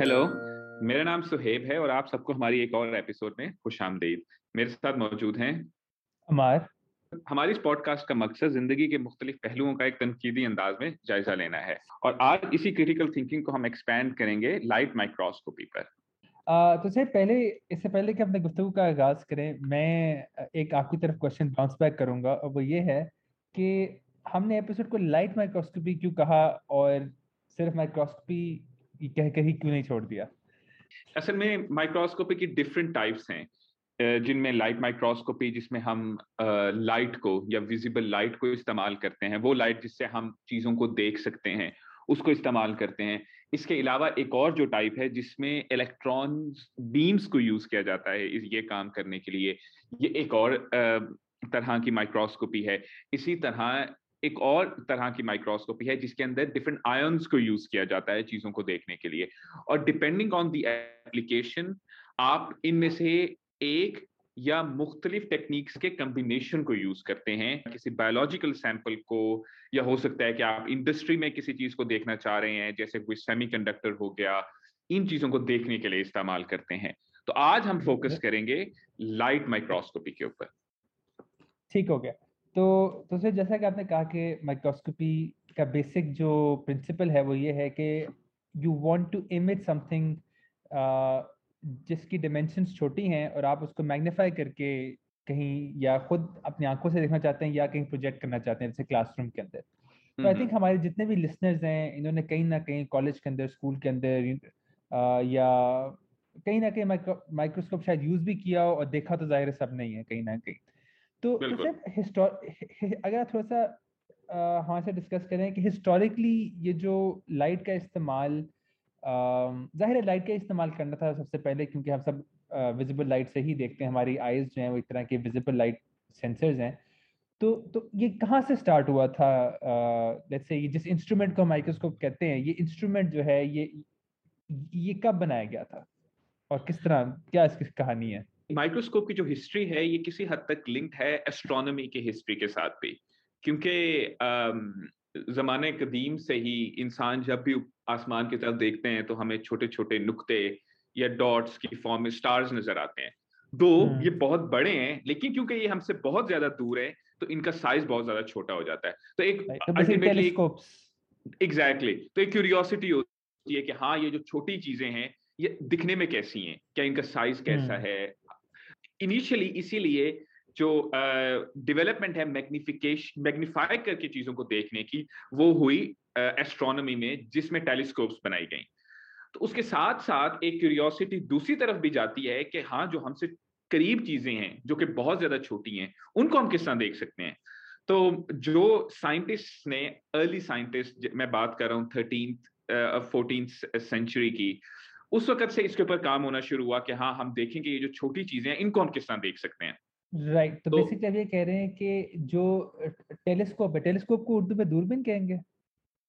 Hello मेरा नाम सुहेब है और आप सबको हमारी एक और एपिसोड में खुश आमदीद मेरे साथ मौजूद हैं। अमार। हमारी इस पॉडकास्ट का मकसद ज़िंदगी के मुख्तलिफ़ पहलुओं का एक तनकीदी अंदाज में जायजा लेना है। और आज इसी क्रिटिकल थिंकिंग को हम एक्सपैंड करेंगे लाइट माइक्रोस्कोपी पर। आ, तो सर पहले इससे पहले कि अपने गुफ्तु का आगाज़ करें मैं एक आपकी तरफ़ क्वेश्चन बाउंस बैक करूँगा। और वो ये है कि हमने एपिसोड को लाइट माइक्रोस्कोपी क्यों कहा और सिर्फ़ माइक्रोस्कोपी कह कर ही क्यों नहीं छोड़ दिया? असल में माइक्रोस्कोपी की डिफरेंट टाइप्स हैं जिनमें लाइट माइक्रोस्कोपी जिसमें हम लाइट को या विजिबल लाइट को इस्तेमाल करते हैं, वो लाइट जिससे हम चीज़ों को देख सकते हैं, उसको इस्तेमाल करते हैं। इसके अलावा एक और जो टाइप है, जिसमें इलेक्ट्रॉन बीम्स को यूज़ किया जाता है ये काम करने के लिए, ये एक और तरह की माइक्रोस्कोपी है। इसी तरह एक और तरह की माइक्रोस्कोपी है जिसके अंदर डिफरेंट आयंस को यूज़ किया जाता है चीज़ों को देखने के लिए। और डिपेंडिंग ऑन द एप्लीकेशन आप इनमें से एक या मुख्तलिफ़ टेक्निक्स के कम्बिनेशन को यूज़ करते हैं। किसी बायोलॉजिकल सैंपल को या हो सकता है कि आप इंडस्ट्री में किसी चीज़ को देखना चाह रहे हैं जैसे कोई सेमीकंडक्टर हो गया इन चीज़ों को देखने के लिए इस्तेमाल करते हैं। तो आज हम फोकस करेंगे लाइट माइक्रोस्कोपी के ऊपर। ठीक हो गया। तो तो सर जैसा कि आपने कहा कि माइक्रोस्कोपी का बेसिक जो प्रिंसिपल है वो ये है कि you want to image something जिसकी डिमेंशंस छोटी हैं और आप उसको मैग्नीफाई करके कहीं या खुद अपनी आँखों से देखना चाहते हैं या कहीं प्रोजेक्ट करना चाहते हैं जैसे क्लासरूम के अंदर। तो आई थिंक हमारे जितने भी लिसनर्स हैं इन्होंने कहीं ना कहीं कॉलेज के अंदर स्कूल के अंदर या कहीं ना कहीं माइक्रोस्कोप शायद यूज़ भी किया हो और देखा तो ज़ाहिर सब नहीं है कहीं ना कहीं। तो, तो सर अगर आप थोड़ा सा हमारे से डिस्कस करें कि हिस्टोरिकली ये जो लाइट का इस्तेमाल ज़ाहिर है लाइट का इस्तेमाल करना था सबसे पहले क्योंकि हम सब विजिबल लाइट से ही देखते हैं हमारी आईज जो है वो एक तरह के विजिबल लाइट सेंसर्स हैं। तो तो ये कहाँ से स्टार्ट हुआ था? लेट्स से ये जिस इंस्ट्रूमेंट को माइक्रोस्कोप कहते हैं ये इंस्ट्रूमेंट जो है ये ये कब बनाया गया था? और किस तरह क्या इसकी कहानी है? माइक्रोस्कोप की जो हिस्ट्री है ये किसी हद तक लिंक्ड है एस्ट्रोनॉमी की हिस्ट्री के साथ भी। क्योंकि जमाने कदीम से ही इंसान जब भी आसमान की तरफ़ देखते हैं तो हमें छोटे छोटे नुक्ते या डॉट्स की फॉर्म में स्टार्स नज़र आते हैं। दो हम्म। ये बहुत बड़े हैं लेकिन क्योंकि ये हमसे बहुत ज़्यादा दूर है तो इनका साइज़ बहुत ज़्यादा छोटा हो जाता है। तो एक अल्टीमेटली एग्जैक्टली तो एक क्यूरियोसिटी होती है कि हाँ ये जो छोटी चीज़ें हैं ये दिखने में कैसी हैं? क्या इनका साइज़ कैसा हम्म। है? इनिशियली इसीलिए जो डेवलपमेंट uh, है मैग्निफिकेशन मैग्निफाई करके चीज़ों को देखने की वो हुई एस्ट्रोनॉमी uh, में जिसमें टेलीस्कोप्स बनाई गई। तो उसके साथ साथ एक क्यूरियोसिटी दूसरी तरफ़ भी जाती है कि हाँ जो हमसे करीब चीज़ें हैं जो कि बहुत ज़्यादा छोटी हैं उनको हम किस तरह देख सकते हैं? तो जो साइंटिस्ट ने अर्ली साइंटिस्ट मैं बात कर रहा हूँ थर्टीन फोर्टीन सेंचुरी की उस वक्त से इसके ऊपर काम होना शुरू हुआ कि हाँ हम देखेंगे ये जो छोटी चीज़ें हैं इनको हम किस तरह देख सकते हैं। राइट right, तो, तो बेसिकली ये कह रहे हैं कि जो टेलीस्कोप है टेलीस्कोप को उर्दू में दूरबीन कहेंगे?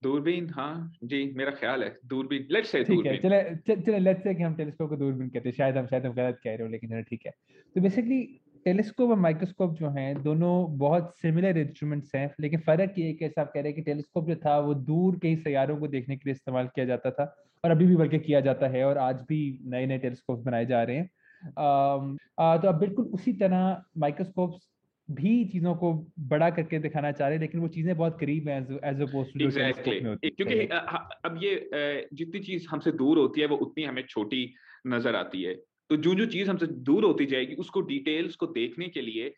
दूरबीन हाँ जी मेरा ख्याल है दूरबीन लेट्स से ठीक है चले चले लेट्स से कि हम टेलीस्कोप को दूरबीन कहते हैं शायद हम शायद हम गलत कह रहे हो लेकिन ठीक है। तो बेसिकली टेलीस्कोप और माइक्रोस्कोप जो हैं दोनों बहुत सिमिलर इंस्ट्रूमेंट्स हैं लेकिन फ़र्क ये कि आप कह रहे हैं कि टेलीस्कोप जो था वो दूर के ही सैारों को देखने के लिए इस्तेमाल किया जाता था और अभी भी बल्कि किया जाता है और आज भी नए नए टेलीस्कोप बनाए जा रहे हैं। आ, तो अब बिल्कुल उसी तरह माइक्रोस्कोप भी चीज़ों को बड़ा करके दिखाना चाह रहे हैं लेकिन वो चीज़ें बहुत करीब हैं एज टू क्योंकि अब ये जितनी चीज़ हमसे दूर होती है वो उतनी हमें छोटी नज़र आती है। तो जो जो चीज़ हमसे दूर होती जाएगी उसको डिटेल्स को देखने के लिए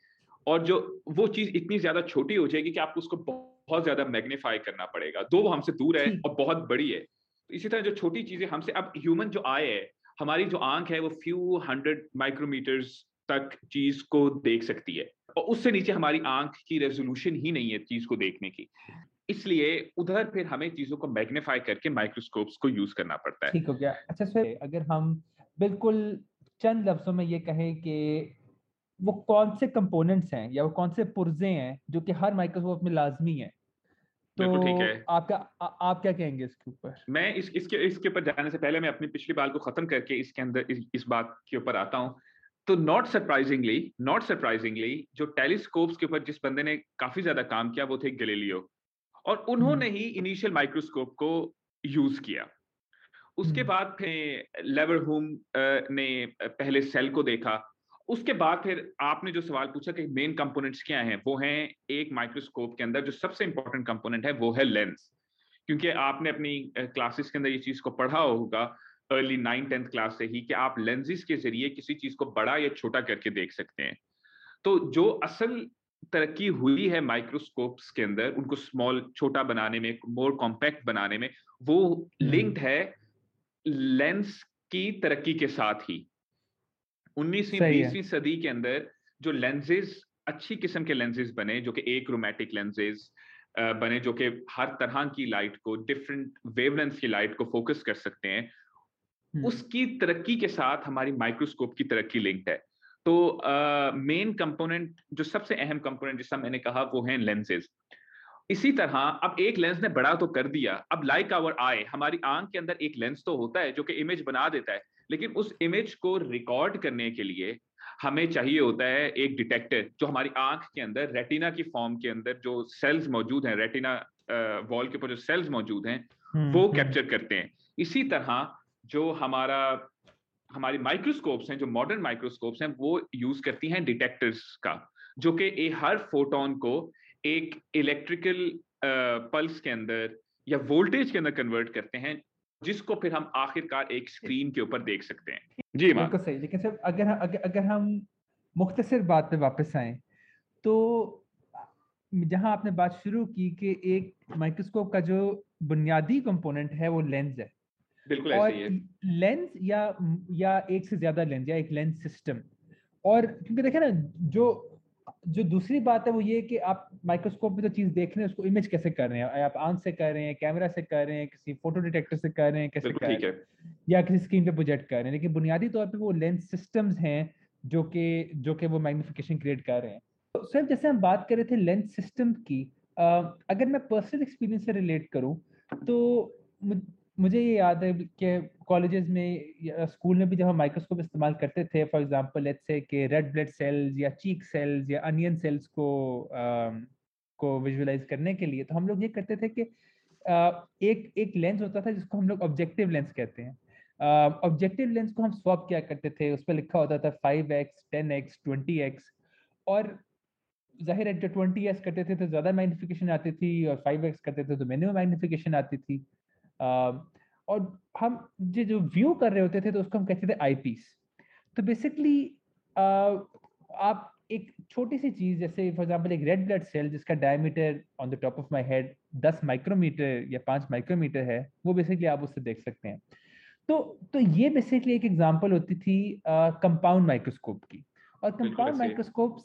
और जो वो चीज़ इतनी ज़्यादा छोटी हो जाएगी कि आपको उसको बहुत ज़्यादा मैग्नीफाई करना पड़ेगा। दो वो हमसे दूर है और बहुत बड़ी है। तो इसी तरह जो छोटी चीज़ें हमसे अब ह्यूमन जो आए है हमारी जो आँख है वो फ्यू हंड्रेड माइक्रोमीटर्स तक चीज़ को देख सकती है। और उससे नीचे हमारी आँख की रेजोल्यूशन ही नहीं है चीज़ को देखने की। इसलिए उधर फिर हमें चीज़ों को मैग्नीफाई करके माइक्रोस्कोप्स को यूज़ करना पड़ता है। ठीक हो गया। अच्छा सर अगर हम बिल्कुल चंद लफ्जों में ये कहें कि वो कौन से कंपोनेंट्स हैं या वो कौन से पुर्जे हैं जो कि हर माइक्रोस्कोप में लाजमी है? तो ठीक है। आपका आ, आप क्या कहेंगे इसके ऊपर? मैं इस इसके इसके ऊपर जाने से पहले मैं अपनी पिछली बात को खत्म करके इसके अंदर इस, इस बात के ऊपर आता हूँ। तो नॉट सरप्राइजिंगली नॉट सरप्राइजिंगली जो टेलीस्कोप्स के ऊपर जिस बंदे ने काफ़ी ज़्यादा काम किया वो थे गलेलियो और उन्होंने हम्म। ही इनिशियल माइक्रोस्कोप को यूज़ किया। उसके बाद फिर लेवर होम ने पहले सेल को देखा। उसके बाद फिर आपने जो सवाल पूछा कि मेन कंपोनेंट्स क्या हैं वो हैं एक माइक्रोस्कोप के अंदर जो सबसे इंपॉर्टेंट कंपोनेंट है वो है लेंस क्योंकि आपने अपनी क्लासेस के अंदर ये चीज़ को पढ़ा होगा अर्ली नाइन टेंथ क्लास से ही कि आप लेंजेस के ज़रिए किसी चीज़ को बड़ा या छोटा करके देख सकते हैं। तो जो असल तरक्की हुई है माइक्रोस्कोप्स के अंदर उनको स्मॉल छोटा बनाने में मोर कॉम्पैक्ट बनाने में वो लिंक्ड हम्म। है लेंस की तरक्की के साथ ही। उन्नीसवीं बीसवीं सदी के अंदर जो लेंसेज अच्छी किस्म के लेंसेज बने जो कि एक रोमैटिक लेंसेज बने जो कि हर तरह की लाइट को डिफरेंट वेवलेंथ की लाइट को फोकस कर सकते हैं हम्म। उसकी तरक्की के साथ हमारी माइक्रोस्कोप की तरक्की लिंक्ड है। तो मेन uh, कंपोनेंट जो सबसे अहम कंपोनेंट जिसका मैंने कहा वो है लेंसेज इसी तरह अब एक लेंस ने बड़ा तो कर दिया अब लाइक आवर आई हमारी आँख के अंदर एक लेंस तो होता है जो कि इमेज बना देता है लेकिन उस इमेज को रिकॉर्ड करने के लिए हमें चाहिए होता है एक डिटेक्टर जो हमारी आँख के अंदर रेटिना की फॉर्म के अंदर जो सेल्स मौजूद हैं रेटिना वॉल के ऊपर जो सेल्स मौजूद हैं हम्म, वो कैप्चर हम्म। करते हैं इसी तरह जो हमारा हमारी माइक्रोस्कोप्स हैं जो मॉडर्न माइक्रोस्कोप्स हैं वो यूज़ करती हैं डिटेक्टर्स का जो कि हर फोटोन को एक इलेक्ट्रिकल पल्स के अंदर या वोल्टेज के अंदर कन्वर्ट करते हैं जिसको फिर हम आखिरकार एक स्क्रीन के ऊपर देख सकते हैं। जी बिल्कुल सही। लेकिन सर अगर अगर, अगर हम मुख्तसर बात पे वापस आए तो जहाँ आपने बात शुरू की कि एक माइक्रोस्कोप का जो बुनियादी कंपोनेंट है वो लेंस है। बिल्कुल और ऐसे ही। लेंस या या एक से ज़्यादा लेंस या एक लेंस सिस्टम और क्योंकि देखे ना जो जो दूसरी बात है वो ये कि आप माइक्रोस्कोप में जो चीज़ देख रहे हैं उसको इमेज कैसे कर रहे हैं? आप आँख से कर रहे हैं कैमरा से कर रहे हैं किसी फ़ोटो डिटेक्टर से कर रहे हैं कैसे कर रहे हैं? या किसी स्क्रीन पे प्रोजेक्ट कर रहे हैं। लेकिन बुनियादी तौर पर वो लेंस सिस्टम्स हैं जो कि जो कि वो मैग्निफिकेशन क्रिएट कर रहे हैं। तो सर जैसे हम बात कर रहे थे लेंस सिस्टम की अगर मैं पर्सनल एक्सपीरियंस से रिलेट करूँ तो मुझे ये याद है कि कॉलेजेस में या स्कूल में भी जब हम माइक्रोस्कोप इस्तेमाल करते थे फॉर एग्जांपल लेट्स से कि रेड ब्लड सेल्स या चीक सेल्स या अनियन सेल्स को को विजुअलाइज करने के लिए तो हम लोग ये करते थे कि एक एक लेंस होता था जिसको हम लोग ऑब्जेक्टिव लेंस कहते हैं। ऑब्जेक्टिव लेंस को हम स्वैप किया करते थे, उस पर लिखा होता था five X ten X twenty X और ज़ाहिर है, जब ट्वेंटी एक्स करते थे तो ज़्यादा मैग्निफिकेशन आती थी और फाइव एक्स करते थे तो मिनिमम मैग्निफिकेशन आती थी। और हम जो जो व्यू कर रहे होते थे तो उसको हम कहते थे आई पीस तो बेसिकली आप एक छोटी सी चीज़ जैसे फॉर एग्जांपल एक रेड ब्लड सेल जिसका diameter on the top of my head 10 micrometre या 5 माइक्रोमीटर है वो बेसिकली आप उससे देख सकते हैं। तो तो ये बेसिकली एक एग्जांपल होती थी कंपाउंड माइक्रोस्कोप की। और कंपाउंड माइक्रोस्कोप्स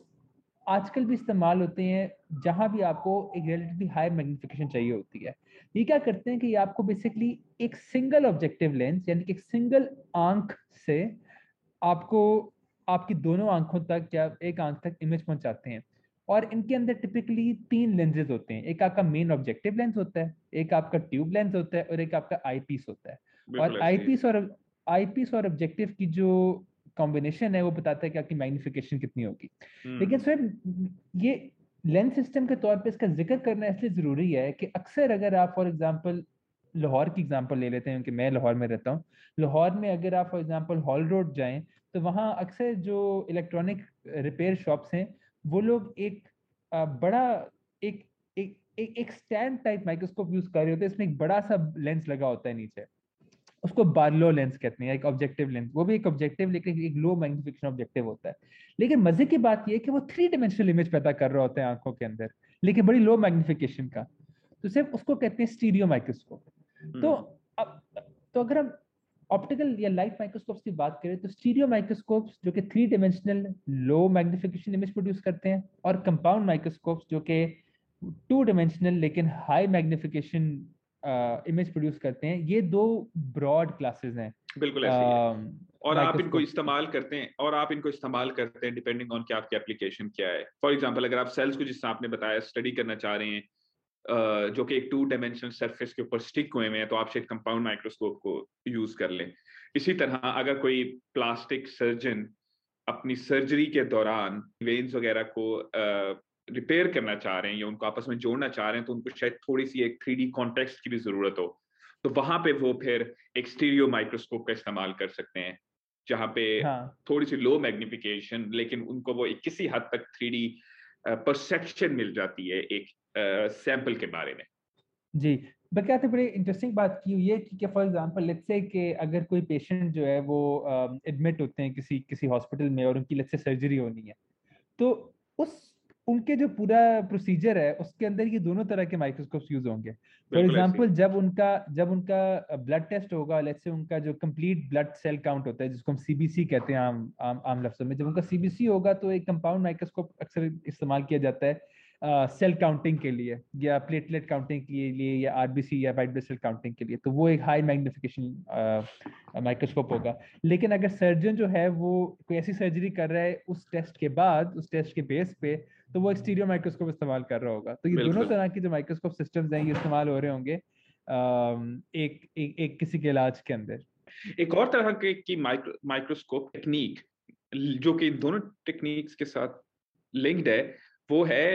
आजकल भी इस्तेमाल होते हैं जहाँ भी आपको एक रिलेटिवली हाई मैग्निफिकेशन चाहिए होती है। ये क्या करते हैं कि ये आपको बेसिकली एक सिंगल ऑब्जेक्टिव लेंस यानी कि एक सिंगल आँख से आपको आपकी दोनों आँखों तक या एक आँख तक इमेज पहुंचाते हैं। और इनके अंदर टिपिकली तीन लेंसेज होते हैं। एक आपका मेन ऑब्जेक्टिव लेंस होता है एक आपका ट्यूब लेंस होता है और एक आपका आई पीस होता है। और आई पीस और आई पीस और ऑब्जेक्टिव की जो कॉम्बिनेशन है वो बताता है कि आपकी मैग्निफिकेशन कितनी होगी। लेकिन सर हम्म। ये लेंस सिस्टम के तौर पे इसका ज़िक्र करना इसलिए ज़रूरी है कि अक्सर अगर आप फॉर एग्जांपल लाहौर की एग्जांपल ले लेते हैं क्योंकि मैं लाहौर में रहता हूँ। लाहौर में अगर आप फॉर एग्जांपल हॉल रोड जाएँ तो वहाँ अक्सर जो इलेक्ट्रॉनिक रिपेयर शॉप्स हैं वो लोग एक बड़ा एक एक एक स्टैंड टाइप माइक्रोस्कोप यूज़ कर रहे होते हैं इसमें एक बड़ा सा लेंस लगा होता है नीचे। उसको बार्लो लेंस कहते हैं एक ऑब्जेक्टिव लेंस। वो भी एक ऑब्जेक्टिव लेकिन एक लो मैग्निफिकेशन ऑब्जेक्टिव होता है। लेकिन मज़े की बात यह है कि वो थ्री डिमेंशनल इमेज पैदा कर रहे होते हैं आँखों के अंदर लेकिन बड़ी लो मैग्निफिकेशन का। तो सिर्फ़ उसको कहते हैं स्टीरियो माइक्रोस्कोप तो हम्म। अब तो अगर हम ऑप्टिकल या लाइट माइक्रोस्कोप की बात करें तो स्टीरियो माइक्रोस्कोप जो कि three dimensional low magnification image produce करते हैं और कंपाउंड माइक्रोस्कोप जो कि टू डिमेंशनल लेकिन हाई मैग्निफिकेशन इमेज प्रोड्यूस करते हैं। ये दो ब्रॉड क्लासेस हैं। बिल्कुल ऐसे uh, और आप इनको इस्तेमाल करते हैं और आप इनको इस्तेमाल करते हैं डिपेंडिंग ऑन कि आपकी एप्लीकेशन क्या है। फॉर एग्जांपल अगर आप सेल्स को जिस आपने बताया स्टडी करना चाह रहे हैं जो कि एक टू डायमेंशनल सरफेस के ऊपर स्टिक हुए हैं तो आप शायद कंपाउंड माइक्रोस्कोप को यूज़ कर लें। इसी तरह अगर कोई प्लास्टिक सर्जन अपनी सर्जरी के दौरान वेन्स वगैरह को रिपेयर करना चाह रहे हैं या उनको आपस में जोड़ना चाह रहे हैं तो उनको शायद थोड़ी सी एक थ्री डी कॉन्टेक्स्ट की भी ज़रूरत हो तो वहाँ पे वो फिर एक स्टीरियो माइक्रोस्कोप का इस्तेमाल कर सकते हैं जहाँ पे हाँ. थोड़ी सी लो मैग्निफिकेशन लेकिन उनको वो एक किसी हद तक थ्री डी परसेप्शन मिल जाती है एक सैंपल के बारे में जी बल्कि बड़ी इंटरेस्टिंग बात की हुई है कि फॉर एग्जांपल लेट्स से कि अगर कोई पेशेंट जो है वो एडमिट होते हैं किसी किसी हॉस्पिटल में और उनकी लेट्स से सर्जरी होनी है तो उस उनके जो पूरा प्रोसीजर है उसके अंदर ये दोनों तरह के माइक्रोस्कोप्स यूज़ होंगे। फॉर एग्जांपल जब उनका जब उनका ब्लड टेस्ट होगा लेट्स से उनका जो कंप्लीट ब्लड सेल काउंट होता है जिसको हम सीबीसी कहते हैं आम आम, आम लफ्जों में जब उनका सीबीसी होगा तो एक कंपाउंड माइक्रोस्कोप अक्सर इस्तेमाल किया जाता है सेल uh, काउंटिंग के लिए या प्लेटलेट काउंटिंग के लिए या आरबीसी या वाइट ब्लड सेल काउंटिंग के लिए तो वो एक हाई मैग्निफिकेशन माइक्रोस्कोप होगा। लेकिन अगर सर्जन जो है वो कोई ऐसी सर्जरी कर रहा है उस टेस्ट के बाद उस टेस्ट के बेस पे तो वो एक स्टीरियो माइक्रोस्कोप इस्तेमाल कर रहा होगा। तो ये दोनों तरह की जो माइक्रोस्कोप सिस्टम्स हैं ये इस्तेमाल हो रहे होंगे एक एक, एक किसी के इलाज के अंदर। एक और तरह के की माइक्रो माइक्रोस्कोप टेक्निक जो कि दोनों टेक्निक्स के साथ लिंक्ड है वो है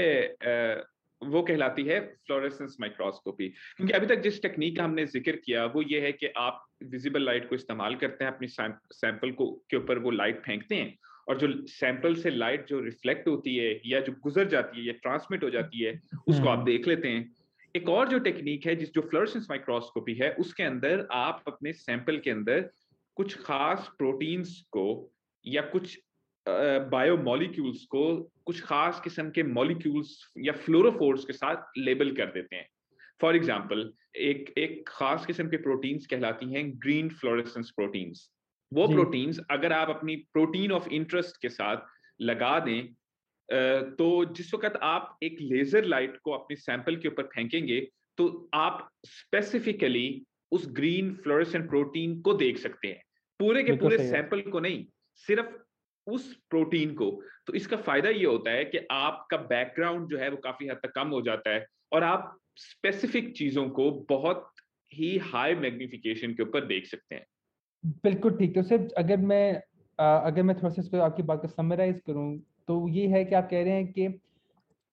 वो कहलाती है फ्लोरेसेंस माइक्रोस्कोपी क्योंकि अभी तक जिस टेक्निक का हमने ज़िक्र किया वो ये है कि आप विजिबल लाइट को इस्तेमाल करते हैं अपनी सैंपल को के ऊपर वो लाइट फेंकते हैं और जो सैंपल से लाइट जो रिफ्लेक्ट होती है या जो गुजर जाती है या ट्रांसमिट हो जाती है उसको आप हम्म। देख लेते हैं। एक और जो टेक्निक है जिस जो फ्लोरेसेंस माइक्रोस्कोपी है उसके अंदर आप अपने सैंपल के अंदर कुछ खास प्रोटीन्स को या कुछ बायो बायोमोलिक्यूल्स को कुछ खास किस्म के मॉलिक्यूल्स या फ्लोरोफोर्स के साथ लेबल कर देते हैं। फॉर एग्ज़ाम्पल एक एक खास किस्म के प्रोटीन्स कहलाती हैं ग्रीन फ्लोरेसेंस प्रोटीन्स वो प्रोटीन्स अगर आप अपनी प्रोटीन ऑफ़ इंटरेस्ट के साथ लगा दें तो जिस वक्त आप एक लेजर लाइट को अपने सैंपल के ऊपर फेंकेंगे तो आप स्पेसिफिकली उस ग्रीन फ्लोरेसेंट प्रोटीन को देख सकते हैं। पूरे के पूरे सैंपल को नहीं सिर्फ़ उस प्रोटीन को। तो इसका फ़ायदा ये होता है कि आपका बैकग्राउंड जो है वो काफ़ी हद तक कम हो जाता है और आप स्पेसिफिक चीज़ों को बहुत ही हाई मैग्निफिकेशन के ऊपर देख सकते हैं। बिल्कुल ठीक। है सिर्फ़ अगर मैं अगर मैं थोड़ा सा इसको आपकी बात को समराइज करूँ तो ये है कि आप कह रहे हैं कि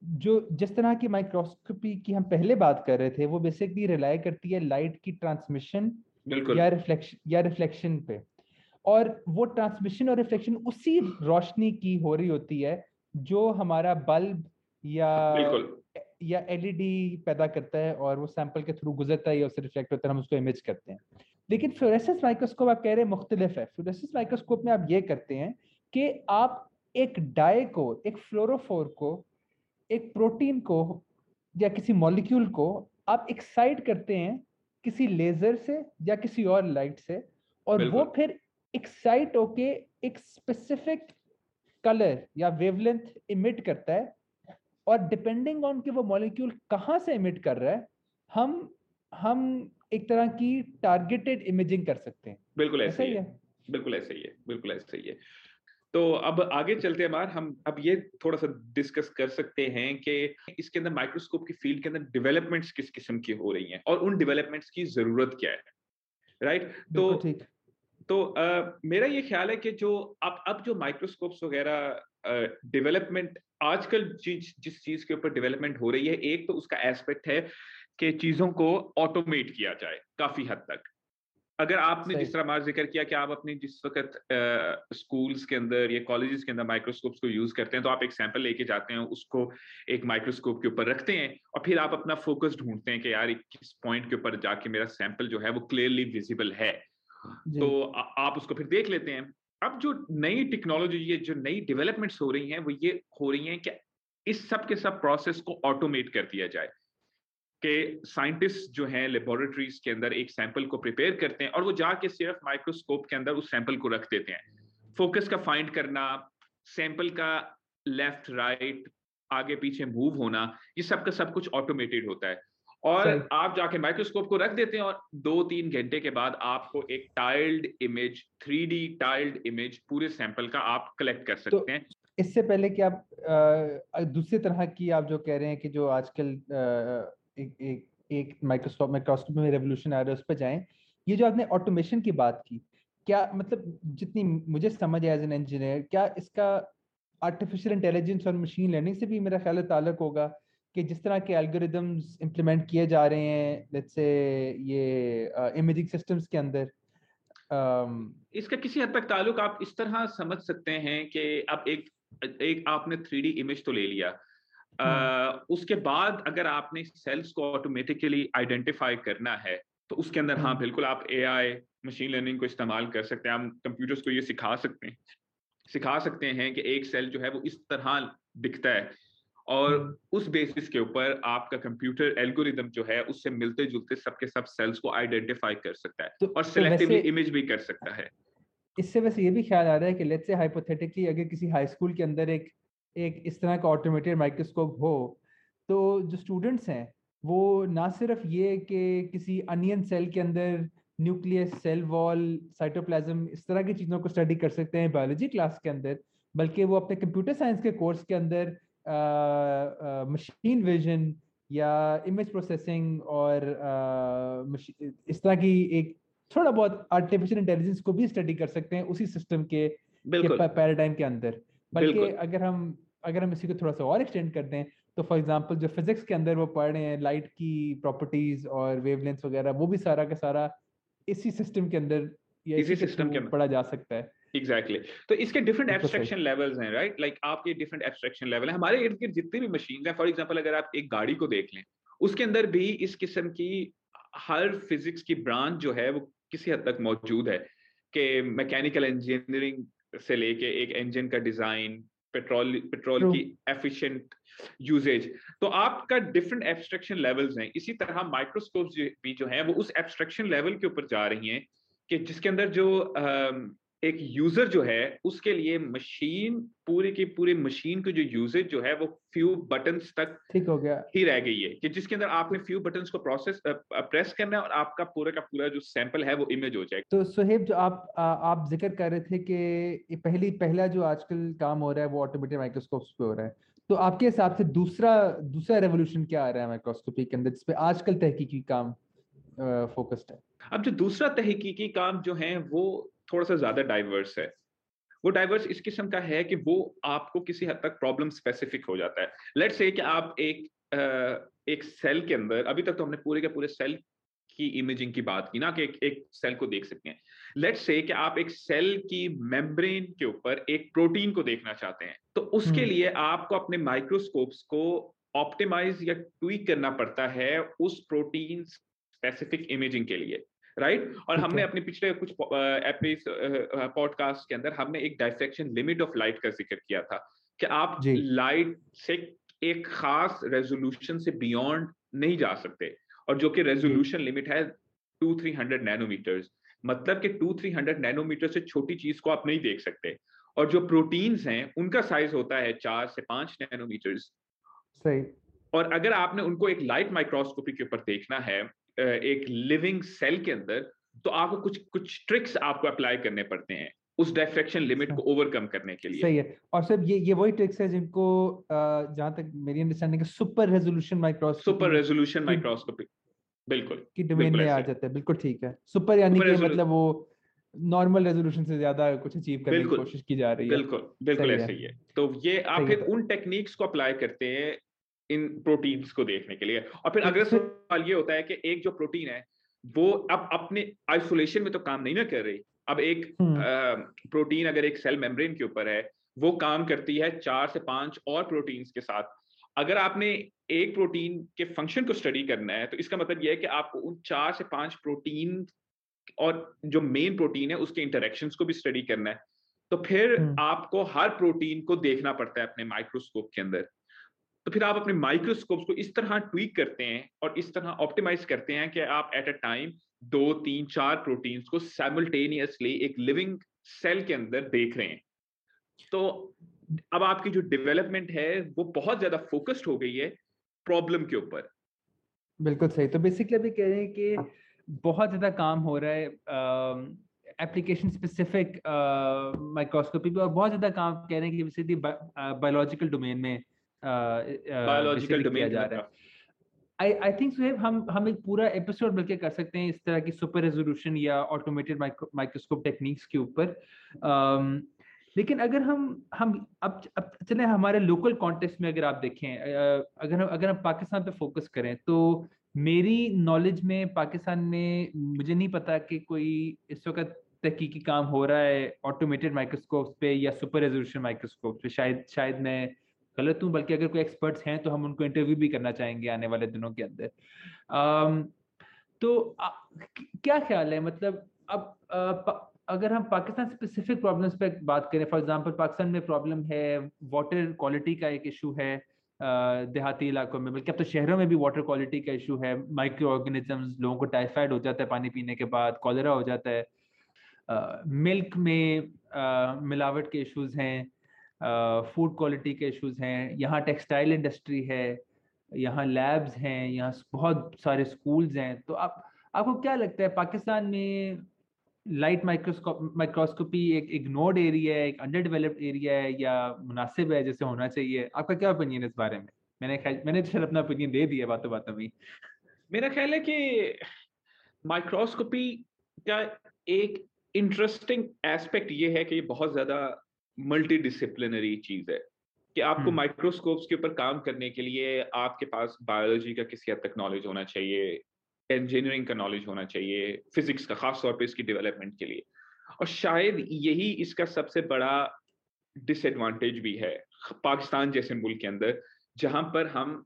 जो जिस तरह की माइक्रोस्कोपी की हम पहले बात कर रहे थे वो बेसिकली रिलाई करती है लाइट की ट्रांसमिशन या रिफ्लेक्शन या रिफ्लेक्शन पे। और वो ट्रांसमिशन और रिफ्लेक्शन उसी रोशनी की हो रही होती है जो हमारा बल्ब या या एलईडी पैदा करता है और वो सैंपल के थ्रू गुजरता है या उससे रिफ्लेक्ट होता है हम उसको इमेज करते हैं। लेकिन फ्लोरेसेंस माइक्रोस्कोप आप कह रहे हैं मुख्तलिफ़ है। फ्लोरेसेंस माइक्रोस्कोप में आप ये करते हैं कि आप एक डाई को एक फ्लोरोफोर को एक प्रोटीन को या किसी मॉलिक्यूल को आप एक्साइट करते हैं किसी लेजर से या किसी और लाइट से और वो फिर एक्साइट होके एक स्पेसिफिक कलर या वेवलेंथ इमिट करता है और डिपेंडिंग ऑन कि वो मॉलिक्यूल कहाँ से इमिट कर रहा है हम हम एक तरह की टारगेटेड इमेजिंग कर सकते हैं। बिल्कुल ऐसा ही है बिल्कुल ऐसा ही है बिल्कुल ऐसा ही है। तो अब आगे चलते हैं मार हम अब ये थोड़ा सा डिस्कस कर सकते हैं कि इसके अंदर माइक्रोस्कोप की फ़ील्ड के अंदर डेवलपमेंट्स किस किस्म की हो रही हैं और उन डेवलपमेंट्स की ज़रूरत क्या है राइट तो तो आ, मेरा ये ख्याल है कि जो अब अब जो माइक्रोस्कोप्स वगैरह डेवलपमेंट आजकल जिस जिस चीज़ के ऊपर डेवलपमेंट हो रही है एक तो उसका एस्पेक्ट है कि चीज़ों को ऑटोमेट किया जाए काफ़ी हद तक। अगर आपने जिस तरह हमारा ज़िक्र किया कि आप अपने जिस वक्त स्कूल्स के अंदर या कॉलेजेस के अंदर माइक्रोस्कोप्स को यूज़ करते हैं तो आप एक सैंपल लेके जाते हैं उसको एक माइक्रोस्कोप के ऊपर रखते हैं और फिर आप अपना फोकस ढूंढते हैं कि यार किस पॉइंट के ऊपर जाके मेरा सैंपल जो है वो क्लियरली विजिबल है। तो आ, आप उसको फिर देख लेते हैं। अब जो नई टेक्नोलॉजी ये जो नई डेवलपमेंट्स हो रही हैं वो ये हो रही हैं कि इस सब के सब प्रोसेस को ऑटोमेट कर दिया जाए। कि साइंटिस्ट जो हैं लेबोरेटरीज के अंदर एक सैंपल को प्रिपेयर करते हैं और वो जाके सिर्फ़ माइक्रोस्कोप के अंदर उस सैंपल को रख देते हैं। फोकस का फाइंड करना सैंपल का लेफ़्ट राइट आगे पीछे मूव होना ये सब का सब कुछ ऑटोमेटेड होता है। और आप जाके माइक्रोस्कोप को रख देते हैं और दो तीन घंटे के बाद आपको एक tiled image three D tiled image पूरे सैंपल का आप कलेक्ट कर तो सकते तो हैं। इससे पहले कि आप दूसरी तरह की आप जो कह रहे हैं कि जो आजकल एक एक माइक्रोस्कोप माइक्रोस्कोप में रेवोल्यूशन आ रहा है उस पर जाएँ। ये जो आपने ऑटोमेशन की बात की क्या मतलब जितनी मुझे समझ है एज एन इंजीनियर क्या इसका आर्टिफिशियल इंटेलिजेंस और मशीन लर्निंग से भी मेरा ख्याल ताल्लुक होगा कि जिस तरह के एल्गोरिदम्स इंप्लीमेंट किए जा रहे हैं लेट्स से ये इमेजिंग सिस्टम्स के अंदर um, इसका किसी हद तक ताल्लुक आप इस तरह समझ सकते हैं कि आप एक एक आपने थ्री इमेज तो ले लिया। Uh, उसके बाद अगर आपने सेल्स को ऑटोमेटिकली आइडेंटिफाई करना है तो उसके अंदर हाँ हम्म। बिल्कुल आप एआई मशीन लर्निंग को इस्तेमाल कर सकते हैं। हम कंप्यूटर्स को ये सिखा सकते हैं। सिखा सकते हैं कि एक सेल जो है वो इस तरह दिखता है। और हम्म। उस बेसिस के ऊपर आपका कंप्यूटर एल्गोरिदम जो है उससे मिलते जुलते सबके सब सेल्स को आइडेंटिफाई कर सकता है तो, और सिलेक्टिवली तो इमेज भी कर सकता है। इससे वैसे ये भी ख्याल आ रहा है कि लेट्स से हाइपोथेटिकली अगर किसी हाई स्कूल के अंदर एक एक इस तरह का ऑटोमेटेड माइक्रोस्कोप हो तो जो स्टूडेंट्स हैं वो ना सिर्फ़ ये कि किसी अनियन सेल के अंदर न्यूक्लियस सेल वॉल साइटोप्लाज्म इस तरह की चीज़ों को स्टडी कर सकते हैं बायोलॉजी क्लास के अंदर बल्कि वो अपने कंप्यूटर साइंस के कोर्स के अंदर मशीन विजन या इमेज प्रोसेसिंग और uh, इस तरह की एक थोड़ा बहुत आर्टिफिशियल इंटेलिजेंस को भी स्टडी कर सकते हैं उसी सिस्टम के, के पैराडाइम के अंदर। बल्कि अगर हम अगर हम इसी को थोड़ा सा और एक्सटेंड कर दें तो फॉर एग्जांपल जो फिजिक्स के अंदर वो पढ़ रहे हैं लाइट की प्रॉपर्टीज़ और वेवलेंथ वगैरह वो भी सारा का सारा इसी सिस्टम के अंदर या इसी सिस्टम के पढ़ा जा सकता है। Exactly exactly. तो इसके डिफरेंट एब्स्ट्रैक्शन लेवल्स हैं राइट लाइक आपके डिफरेंट एब्स्ट्रैक्शन लेवल हैं। हमारे इर्द गिर्द जितनी भी मशीन हैं फॉर एग्जांपल अगर आप एक गाड़ी को देख लें उसके अंदर भी इस किस्म की हर फिजिक्स की ब्रांच जो है वो किसी हद तक मौजूद है कि मैकेनिकल इंजीनियरिंग से लेके एक इंजन का डिज़ाइन पेट्रोल पेट्रोल की एफिशिएंट यूजेज तो आपका डिफरेंट एब्स्ट्रक्शन लेवल्स हैं। इसी तरह माइक्रोस्कोप भी जो है वो उस एब्स्ट्रक्शन लेवल के ऊपर जा रही हैं कि जिसके अंदर जो एक यूज़र जो है उसके लिए मशीन पूरी की पूरी मशीन की जो यूजेज जो है वो फ्यू बटन्स तक ठीक हो गया। ही रह गई है। कि जिसके अंदर आपने फ्यू बटन्स को प्रोसेस प्रेस करना है और आपका पूरा का पूरा जो सैंपल है वो इमेज हो जाएगा। तो सुहेब जो आप आ, आप ज़िक्र कर रहे थे कि पहली पहला जो आजकल काम हो रहा है वो ऑटोमेटिक माइक्रोस्कोप्स पे हो रहा है। तो आपके हिसाब से दूसरा दूसरा रेवोल्यूशन क्या आ रहा है माइक्रोस्कोपी के अंदर जिसपे आजकल तहकीकी काम फोकस्ड है? अब जो दूसरा तहकीकी काम जो है वो थोड़ा सा ज़्यादा डाइवर्स है। वो डाइवर्स इस किस्म का है कि वो आपको किसी हद तक प्रॉब्लम स्पेसिफिक हो जाता है। लेट से कि आप एक एक सेल के अंदर अभी तक तो हमने पूरे के पूरे सेल की इमेजिंग की बात की ना कि एक, एक सेल को देख सकते हैं। लेट्स से कि आप एक सेल की मेम्ब्रेन के ऊपर एक प्रोटीन को देखना चाहते हैं तो उसके हम्म। लिए आपको अपने माइक्रोस्कोप्स को ऑप्टिमाइज या ट्वीक करना पड़ता है उस प्रोटीन स्पेसिफिक इमेजिंग के लिए। Right right? और हमने अपने पिछले कुछ पॉडकास्ट के अंदर हमने एक डायसेक्शन लिमिट ऑफ़ लाइट का ज़िक्र किया था कि आप लाइट से एक खास रेजोल्यूशन से बियॉन्ड नहीं जा सकते और जो कि रेजोल्यूशन लिमिट है टू थ्री हंड्रेड नैनोमीटर्स मतलब कि टू थ्री हंड्रेड नैनोमीटर से छोटी चीज़ को आप नहीं देख सकते और जो प्रोटीन्स हैं उनका साइज़ होता है चार से पाँच नैनोमीटर्स सही। और अगर आपने उनको एक लाइट माइक्रोस्कोपी के ऊपर देखना है एक लिविंग सेल के अंदर तो आपको कुछ कुछ ट्रिक्स आपको अप्लाई करने पड़ते हैं उस डायफ्रेक्शन लिमिट को ओवरकम करने के लिए। सही है। और सर ये ये वही ट्रिक्स है जिनको जहाँ तक मेरी अंडरस्टैंडिंग है super resolution microscopy super resolution microscopy बिल्कुल की डोमेन में आ जाते हैं। बिल्कुल ठीक है। सुपर यानी कि मतलब वो नॉर्मल रेजोल्यूशन से ज़्यादा कुछ अचीव करने की कोशिश की जा रही है। बिल्कुल बिल्कुल ऐसे ही। है तो ये आप फिर उन टेक्निक्स को अप्लाई करते हैं इन प्रोटीन्स को देखने के लिए। और फिर अगला सवाल ये होता है कि एक जो प्रोटीन है वो अब अपने आइसोलेशन में तो काम नहीं ना कर रही। अब एक आ, प्रोटीन अगर एक सेल मेम्ब्रेन के ऊपर है वो काम करती है चार से पाँच और प्रोटीन्स के साथ। अगर आपने एक प्रोटीन के फ़ंक्शन को स्टडी करना है तो इसका मतलब यह है कि आपको उन चार से पाँच प्रोटीन और जो मेन प्रोटीन है उसके इंटरेक्शन को भी स्टडी करना है। तो फिर आपको हर प्रोटीन को देखना पड़ता है अपने माइक्रोस्कोप के अंदर। तो फिर आप अपने माइक्रोस्कोप को इस तरह ट्वीक करते हैं और इस तरह ऑप्टिमाइज करते हैं कि आप एट अ टाइम दो, तीन, चार प्रोटीन्स को साइमल्टेनियसली एक लिविंग सेल के अंदर देख रहे हैं। तो अब आपकी जो डेवलपमेंट है, वो बहुत ज़्यादा फोकस्ड हो गई है प्रॉब्लम के ऊपर। बिल्कुल सही। तो बेसिकली अभी कह रहे हैं कि बहुत ज़्यादा काम हो रहा है एप्लीकेशन स्पेसिफिक माइक्रोस्कोपी पे और बहुत ज़्यादा काम कह रहे हैं कि बायोलॉजिकल डोमेन में बायोलॉजिकल डोमेन जा रहा है। आई आई थिंक सुहेब हम हम एक पूरा एपिसोड बल्कि कर सकते हैं इस तरह की सुपर रेजोल्यूशन या ऑटोमेटेड माइक्रोस्कोप टेक्निक्स के ऊपर। लेकिन अगर हम हम अब अब चले हमारे लोकल कॉन्टेक्स्ट में अगर आप देखें अगर हम अगर हम पाकिस्तान पे फोकस करें तो मेरी नॉलेज में पाकिस्तान में मुझे नहीं पता कि कोई इस वक्त तहकीकी काम हो रहा है ऑटोमेटेड माइक्रोस्कोप पे या सुपर रेजोल्यूशन माइक्रोस्कोप पे। शायद शायद मैं गलत हूँ बल्कि अगर कोई एक्सपर्ट्स हैं तो हम उनको इंटरव्यू भी करना चाहेंगे आने वाले दिनों के अंदर। um, तो आ, क्या ख्याल है? मतलब अब आ, अगर हम पाकिस्तान स्पेसिफिक प्रॉब्लम्स पे बात करें फॉर एग्जांपल पाकिस्तान में प्रॉब्लम है वाटर क्वालिटी का एक इशू है देहाती इलाकों में बल्कि अब तो शहरों में भी वाटर क्वालिटी का इशू है माइक्रो ऑर्गेनिजम्स लोगों को टाइफाइड हो जाता है पानी पीने के बाद कॉलरा हो जाता है। मिल्क में मिलावट के इश्यूज़ हैं। फ़ूड क्वालिटी के इश्यूज़ हैं, यहाँ टेक्सटाइल इंडस्ट्री है, यहाँ लैब्स हैं, यहाँ बहुत सारे स्कूल्स हैं। तो आप, आपको क्या लगता है, पाकिस्तान में लाइट माइक्रोस्कोप माइक्रोस्कोपी एक इग्नोर्ड एरिया है, एक अंडर डेवलप्ड एरिया है या मुनासिब है, जैसे होना चाहिए? आपका क्या ओपिनियन है इस बारे में? मैंने मैंने तो अपना ओपिनियन दे दिया बातों बातों में। मेरा ख्याल है कि माइक्रोस्कोपी का एक इंटरेस्टिंग एस्पेक्ट ये है कि ये बहुत ज़्यादा मल्टी डिसिप्लिनरी चीज़ है कि आपको माइक्रोस्कोप्स। के ऊपर काम करने के लिए आपके पास बायोलॉजी का किसी हद तक नॉलेज होना चाहिए इंजीनियरिंग का नॉलेज होना चाहिए फिजिक्स का खास तौर पे इसकी डेवलपमेंट के लिए और शायद यही इसका सबसे बड़ा डिसएडवांटेज भी है पाकिस्तान जैसे मुल्क के अंदर जहाँ पर हम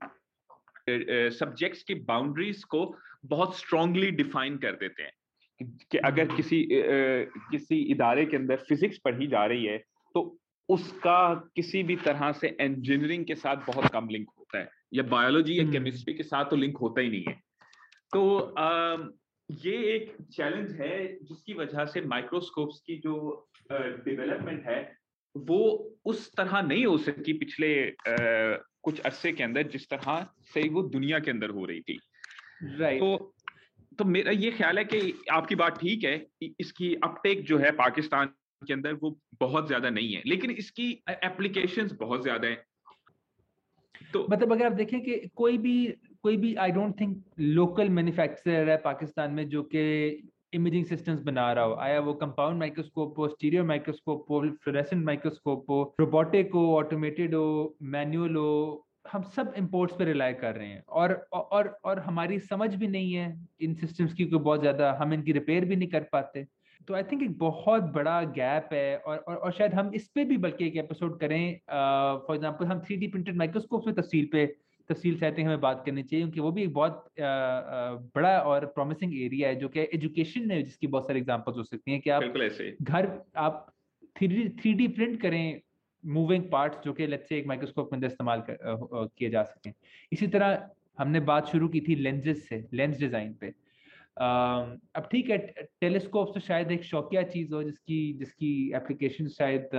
सब्जेक्ट्स की बाउंड्रीज को बहुत स्ट्रांगली डिफाइन कर देते हैं कि अगर। किसी किसी इदारे के अंदर फिजिक्स पढ़ी जा रही है तो उसका किसी भी तरह से इंजीनियरिंग के साथ बहुत कम लिंक होता है। या बायोलॉजी या केमिस्ट्री हम्म। के साथ तो लिंक होता ही नहीं है। तो आ, ये एक चैलेंज है जिसकी वजह से माइक्रोस्कोप्स की जो डेवलपमेंट है वो उस तरह नहीं हो सकी पिछले आ, कुछ अरसे के अंदर जिस तरह से वो दुनिया के अंदर हो रही थी। राइट तो तो मेरा ये ख्याल है कि आपकी बात ठीक है इसकी अपटेक जो है पाकिस्तान के अंदर वो बहुत ज़्यादा नहीं है, लेकिन इसकी एप्लीकेशन बहुत ज़्यादा है। तो मतलब अगर आप देखें कि कोई भी कोई भी I don't think local manufacturer है पाकिस्तान में जो कि इमेजिंग सिस्टम्स बना रहा हो, आया वो कंपाउंड माइक्रोस्कोप हो स्टीरियो माइक्रोस्कोप हो फ्लोरेसेंट माइक्रोस्कोप हो रोबोटिक हो ऑटोमेटेड हो मैनुअल हो, हम सब इम्पोर्ट्स पे रिलाई कर रहे हैं। और और और हमारी समझ भी नहीं है इन सिस्टम्स की बहुत ज़्यादा, हम इनकी रिपेयर भी नहीं कर पाते। तो आई थिंक एक बहुत बड़ा गैप है और और, और शायद हम इस पे भी बल्कि एक एपिसोड करें फॉर एग्जांपल हम थ्री डी प्रिंटेड माइक्रोस्कोप में तफसील पे तफसील हैं हमें बात करनी चाहिए क्योंकि वो भी एक बहुत आ, आ, बड़ा और प्रॉमिसिंग एरिया है जो कि एजुकेशन है जिसकी बहुत सारी एग्जाम्पल्स हो सकती हैं कि आप घर आप थ्री थ्री डी प्रिंट करें मूविंग पार्ट्स जो कि लेट्स से एक माइक्रोस्कोप के अंदर इस्तेमाल किए जा सकें। इसी तरह हमने बात शुरू की थी लेंजेस से लेंस डिज़ाइन पे। अब ठीक है टेलीस्कोप तो शायद एक शौकिया चीज़ हो जिसकी जिसकी एप्लीकेशन शायद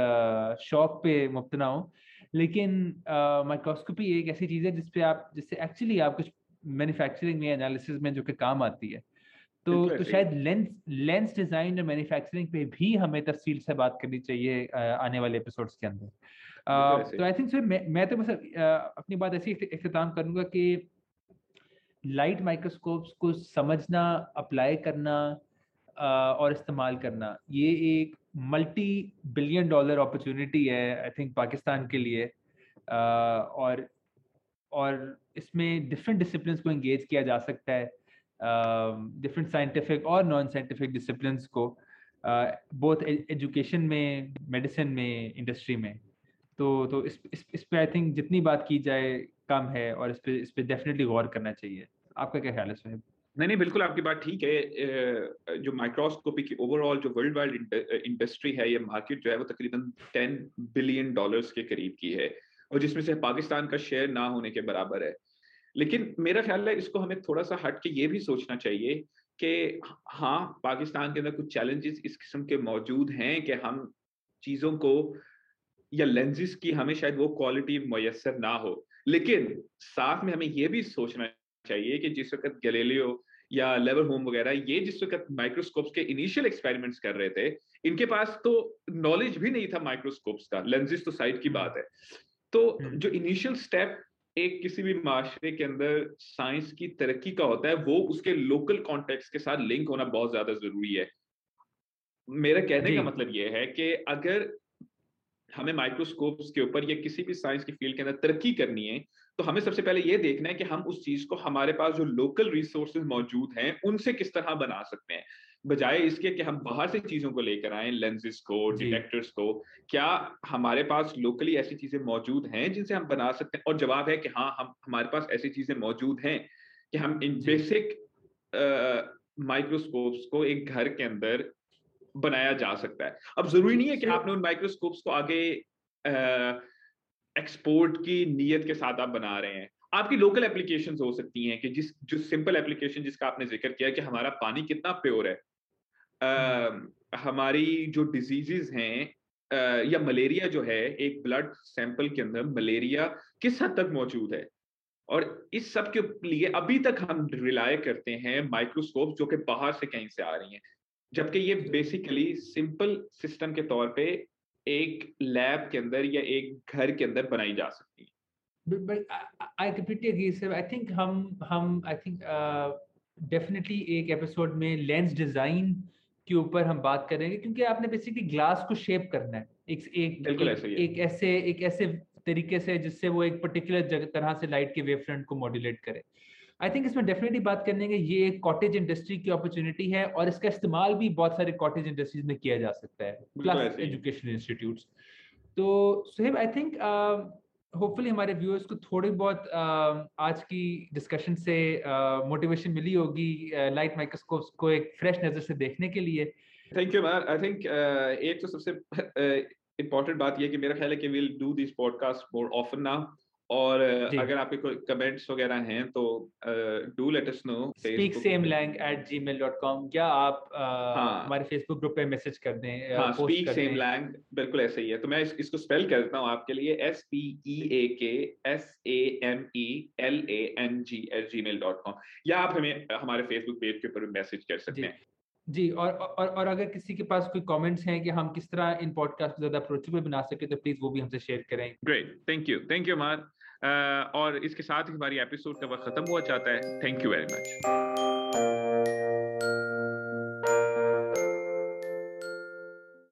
शौक पे मुबतना हो। लेकिन माइक्रोस्कोपी एक ऐसी चीज़ है जिसपे आप जिससे एक्चुअली आप कुछ मैन्युफैक्चरिंग में एनालिसिस में जो कि काम आती है। तो तो शायद लेंस लेंस डिज़ाइन और मैन्युफैक्चरिंग पे भी हमें तफसील से बात करनी चाहिए आने वाले एपिसोड्स के अंदर। तो आई थिंक सर मैं तो बस अपनी बात ऐसी इख्तिताम करूँगा कि लाइट माइक्रोस्कोप्स को समझना अप्लाई करना और इस्तेमाल करना ये एक मल्टी बिलियन डॉलर अपॉर्चुनिटी है आई थिंक पाकिस्तान के लिए। और और इसमें डिफरेंट डिसिप्लिन को इंगेज किया जा सकता है डिफरेंट साइंटिफिक और नॉन साइंटिफिक डिसिप्लिन को बोथ एजुकेशन में मेडिसिन में इंडस्ट्री में। तो तो इस इस, इस पे आई थिंक जितनी बात की जाए कम है और इस पे इस पे डेफिनेटली गौर करना चाहिए। आपका क्या ख्याल है इसमें नहीं नहीं, बिल्कुल आपकी बात ठीक है। जो माइक्रोस्कोपी की ओवरऑल जो वर्ल्ड वाइड इंडस्ट्री है, ये मार्केट जो है, वो तकरीबन टेन बिलियन डॉलर्स के करीब की है और जिसमें से पाकिस्तान का शेयर ना होने के बराबर है। लेकिन मेरा ख्याल है, इसको हमें थोड़ा सा हट के ये भी सोचना चाहिए कि हाँ पाकिस्तान के अंदर कुछ चैलेंजेस इस किस्म के मौजूद हैं कि हम चीज़ों को या लेंजेस की हमें शायद वो क्वालिटी मैसर ना हो। लेकिन साथ में हमें यह भी सोचना चाहिए कि जिस वक्त गलेलियो या लेवर होम वगैरह ये जिस वक्त माइक्रोस्कोप्स के इनिशियल एक्सपेरिमेंट्स कर रहे थे इनके पास तो नॉलेज भी नहीं था माइक्रोस्कोप्स का लेंजेस तो साइड की बात है। तो हम्म। जो इनिशियल स्टेप एक किसी भी माशरे के अंदर साइंस की तरक्की का होता है वो उसके लोकल कॉन्टेक्स्ट के साथ लिंक होना बहुत ज़्यादा ज़रूरी है। मेरा कहने का मतलब यह है कि अगर हमें माइक्रोस्कोप्स के ऊपर या किसी भी साइंस की फ़ील्ड के अंदर तरक्की करनी है तो हमें सबसे पहले ये देखना है कि हम उस चीज़ को हमारे पास जो लोकल रिसोर्सेज मौजूद हैं उनसे किस तरह बना सकते हैं। बजाय इसके कि हम बाहर से चीज़ों को लेकर आए लेंसेज को डिटेक्टर्स को क्या हमारे पास लोकली ऐसी चीज़ें मौजूद हैं जिनसे हम बना सकते हैं? और जवाब है कि हाँ हम हमारे पास ऐसी चीज़ें मौजूद हैं कि हम इन बेसिक माइक्रोस्कोप्स को एक घर के अंदर बनाया जा सकता है। अब ज़रूरी नहीं है कि आपने उन माइक्रोस्कोप्स को आगे एक्सपोर्ट की नीयत के साथ आप बना रहे हैं। आपकी लोकल एप्लीकेशंस हो सकती हैं कि जिस जो सिंपल एप्लीकेशन जिसका आपने ज़िक्र किया कि हमारा पानी कितना प्योर है। आ, हमारी जो डिजीजेज हैं या मलेरिया जो है एक ब्लड सैंपल के अंदर मलेरिया किस हद तक मौजूद है? और इस सब के लिए अभी तक हम रिलाय करते हैं माइक्रोस्कोप जो कि बाहर से कहीं से आ रही हैं। जबकि ये बेसिकली सिंपल सिस्टम के तौर पे एक लैब के अंदर या एक घर के अंदर बनाई जा सकती है। आई completely agree sir. I think हम हम i think डेफिनेटली एक एपिसोड में लेंस डिज़ाइन के ऊपर हम बात करेंगे क्योंकि आपने बेसिकली ग्लास को शेप करना है। एक एक एक, एक, एक ऐसे एक ऐसे तरीके से जिससे वो एक पर्टिकुलर तरह से लाइट के वेव फ्रंट को मॉड्यूलेट करे। आई थिंक इसमें डेफिनेटली बात करने के ये एक कॉटेज इंडस्ट्री की अपॉर्चुनिटी है और इसका इस्तेमाल भी बहुत सारे कॉटेज इंडस्ट्रीज़ में किया जा सकता है प्लस एजुकेशन इंस्टीट्यूट तो सुहेब आई थिंक होपफुली हमारे व्यूअर्स को थोड़ी बहुत uh, आज की डिस्कशन से मोटिवेशन uh, मिली होगी लाइट uh, माइक्रोस्कोप्स को एक फ्रेश नज़र से देखने के लिए। थैंक यू आई थिंक एक तो सबसे इम्पोर्टेंट बात ये कि मेरा ख्याल है कि will do this podcast more often now और अगर आपके कोई कमेंट्स वगैरह हैं तो do let us know speak same lang at gmail dot com क्या आप हाँ, हमारे फेसबुक ग्रुप पे मैसेज कर दें हाँ स्पीक सेम लैंग बिल्कुल ऐसे ही है। तो मैं इस, इसको स्पेल कर देता हूँ आपके लिए S P E A K S A M E L A N G at gmail dot com या आप हमें हमारे फेसबुक पेज के ऊपर मैसेज कर सकते हैं। जी और और और अगर किसी के पास कोई कमेंट्स हैं कि हम किस तरह इन पॉडकास्ट को ज़्यादा अप्रोचेबल बना सके तो प्लीज़ वो भी हमसे शेयर करें। Great thank you thank you मार और इसके साथ ही हमारी एपिसोड का वक्त खत्म हुआ, जाता है. Thank you very much